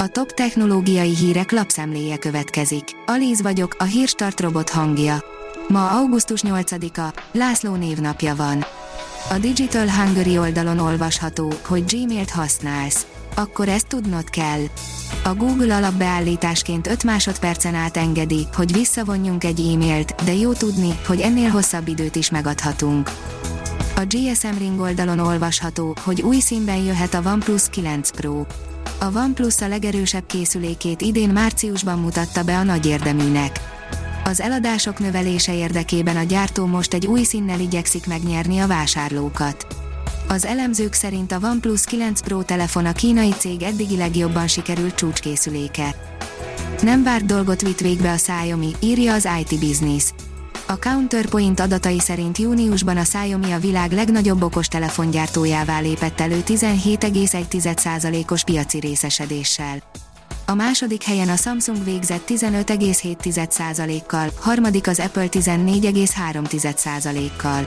A top technológiai hírek lapszemléje következik. Alíz vagyok, a hírstart robot hangja. Ma augusztus 8-a, László névnapja van. A Digital Hungary oldalon olvasható, hogy Gmail-t használsz. Akkor ezt tudnod kell. A Google alapbeállításként 5 másodpercen át engedi, hogy visszavonjunk egy e-mailt, de jó tudni, hogy ennél hosszabb időt is megadhatunk. A GSM Ring oldalon olvasható, hogy új színben jöhet a OnePlus 9 Pro. A OnePlus a legerősebb készülékét idén márciusban mutatta be a nagy érdeműnek. Az eladások növelése érdekében a gyártó most egy új színnel igyekszik megnyerni a vásárlókat. Az elemzők szerint a OnePlus 9 Pro telefon a kínai cég eddigi legjobban sikerült csúcskészüléke. Nem várt dolgot vitt végbe a Xiaomi, írja az IT Business. A Counterpoint adatai szerint júniusban a Xiaomi a világ legnagyobb okostelefongyártójává lépett elő 17,1%-os piaci részesedéssel. A második helyen a Samsung végzett 15,7%-kal, harmadik az Apple 14,3%-kal.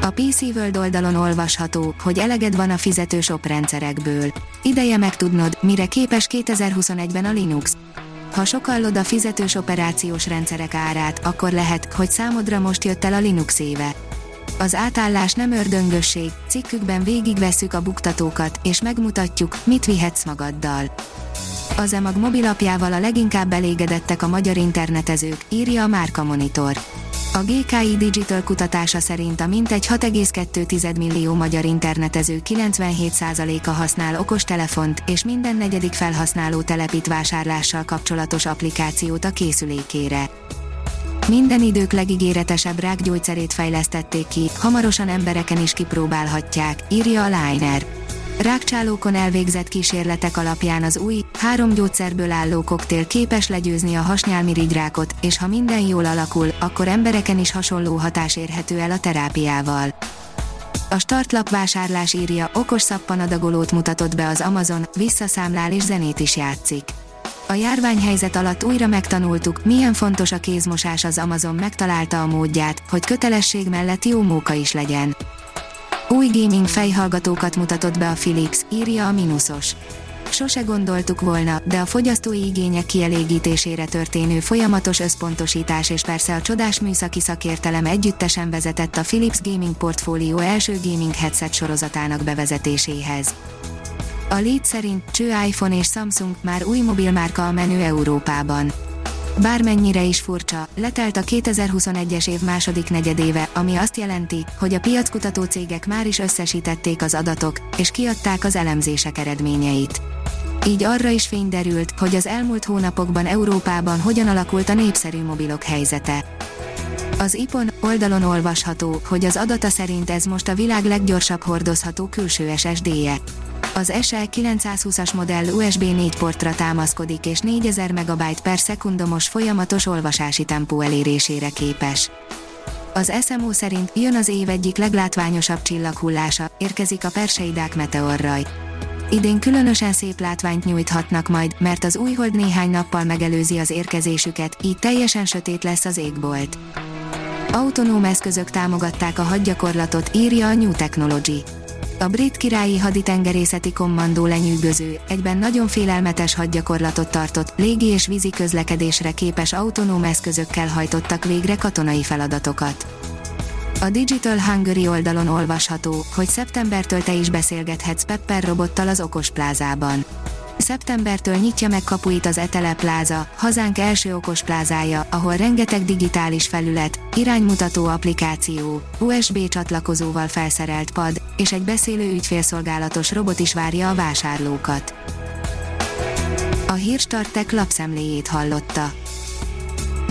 A PC World oldalon olvasható, hogy eleged van a fizetős oprendszerekből. Ideje megtudnod, mire képes 2021-ben a Linux. Ha sokallod a fizetős operációs rendszerek árát, akkor lehet, hogy számodra most jött el a Linux éve. Az átállás nem ördöngösség, cikkükben végigvesszük a buktatókat, és megmutatjuk, mit vihetsz magaddal. Az EMAG mobilapjával a leginkább elégedettek a magyar internetezők, írja a Márka Monitor. A GKI Digital kutatása szerint a mintegy 6,2 millió magyar internetező 97%-a használ okostelefont, és minden negyedik felhasználó telepít vásárlással kapcsolatos applikációt a készülékére. Minden idők legígéretesebb rákgyógyszerét fejlesztették ki, hamarosan embereken is kipróbálhatják, írja a Liner. Rákcsálókon elvégzett kísérletek alapján az új, három gyógyszerből álló koktél képes legyőzni a hasnyálmirigyrákot, és ha minden jól alakul, akkor embereken is hasonló hatás érhető el a terápiával. A startlap vásárlás írja, okos szappanadagolót mutatott be az Amazon, visszaszámlál és zenét is játszik. A járványhelyzet alatt újra megtanultuk, milyen fontos a kézmosás az Amazon megtalálta a módját, hogy kötelesség mellett jó móka is legyen. Új gaming fejhallgatókat mutatott be a Philips, írja a Minusos. Sose gondoltuk volna, de a fogyasztói igények kielégítésére történő folyamatos összpontosítás és persze a csodás műszaki szakértelem együttesen vezetett a Philips Gaming portfólió első gaming headset sorozatának bevezetéséhez. A Lead szerint cső iPhone és Samsung már új mobilmárka a menü Európában. Bármennyire is furcsa, letelt a 2021-es év második negyedéve, ami azt jelenti, hogy a piackutató cégek már is összesítették az adatok, és kiadták az elemzések eredményeit. Így arra is fény derült, hogy az elmúlt hónapokban Európában hogyan alakult a népszerű mobilok helyzete. Az IPON oldalon olvasható, hogy az adata szerint ez most a világ leggyorsabb hordozható külső SSD-je. Az SE 920-as modell USB 4 portra támaszkodik és 4000 MB per szekundumos folyamatos olvasási tempó elérésére képes. Az SMO szerint jön az év egyik leglátványosabb csillaghullása, érkezik a Perseidák meteorraj. Idén különösen szép látványt nyújthatnak majd, mert az új hold néhány nappal megelőzi az érkezésüket, így teljesen sötét lesz az égbolt. Autonóm eszközök támogatták a hadgyakorlatot, írja a New Technology. A brit királyi haditengerészeti kommandó lenyűgöző, egyben nagyon félelmetes hadgyakorlatot tartott, légi és vízi közlekedésre képes autonóm eszközökkel hajtottak végre katonai feladatokat. A Digital Hungary oldalon olvasható, hogy szeptembertől te is beszélgethetsz Pepper robottal az okos plázában. Szeptembertől nyitja meg kapuit az Etele pláza, hazánk első okos plázája, ahol rengeteg digitális felület, iránymutató applikáció, USB csatlakozóval felszerelt pad, és egy beszélő ügyfélszolgálatos robot is várja a vásárlókat. A Hírstartek lapszemléjét hallotta.